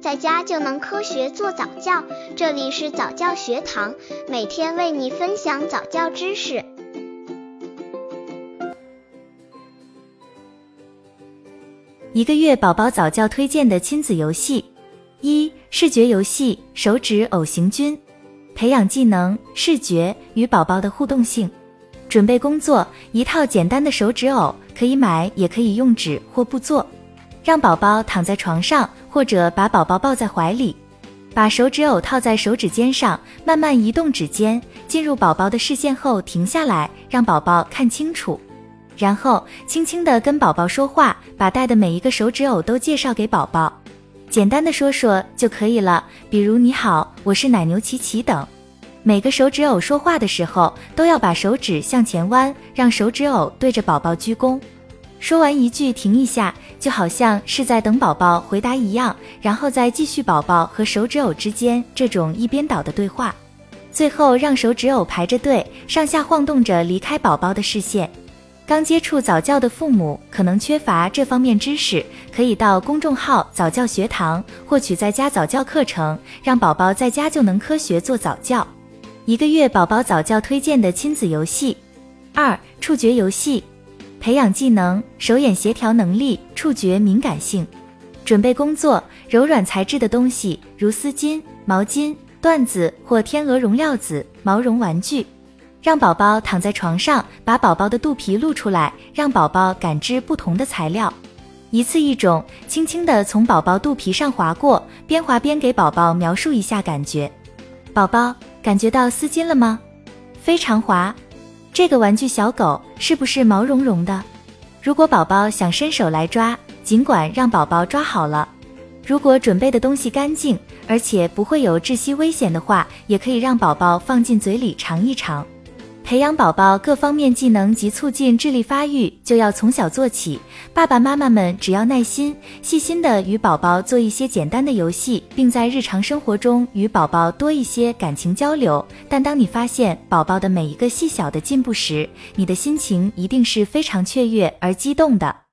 在家就能科学做早教。这里是早教学堂，每天为你分享早教知识。一个月宝宝早教推荐的亲子游戏：一、视觉游戏手指偶行军，培养技能视觉与宝宝的互动性。准备工作：一套简单的手指偶，可以买也可以用纸或布做。让宝宝躺在床上，或者把宝宝抱在怀里，把手指偶套在手指尖上，慢慢移动指尖，进入宝宝的视线后停下来，让宝宝看清楚。然后轻轻地跟宝宝说话，把带的每一个手指偶都介绍给宝宝，简单的说说就可以了，比如你好，我是奶牛琪琪等。每个手指偶说话的时候，都要把手指向前弯，让手指偶对着宝宝鞠躬。说完一句停一下，就好像是在等宝宝回答一样，然后再继续宝宝和手指偶之间这种一边倒的对话。最后让手指偶排着队，上下晃动着离开宝宝的视线。刚接触早教的父母可能缺乏这方面知识，可以到公众号早教学堂获取在家早教课程，让宝宝在家就能科学做早教。一个月宝宝早教推荐的亲子游戏：二、触觉游戏，培养技能手眼协调能力、触觉敏感性。准备工作：柔软材质的东西，如丝巾、毛巾、缎子或天鹅绒料子、毛绒玩具。让宝宝躺在床上，把宝宝的肚皮露出来，让宝宝感知不同的材料。一次一种，轻轻地从宝宝肚皮上划过，边划边给宝宝描述一下感觉。宝宝感觉到丝巾了吗？非常滑。这个玩具小狗是不是毛茸茸的？如果宝宝想伸手来抓，尽管让宝宝抓好了。如果准备的东西干净，而且不会有窒息危险的话，也可以让宝宝放进嘴里尝一尝。培养宝宝各方面技能及促进智力发育，就要从小做起。爸爸妈妈们只要耐心、细心的与宝宝做一些简单的游戏，并在日常生活中与宝宝多一些感情交流。但当你发现宝宝的每一个细小的进步时，你的心情一定是非常雀跃而激动的。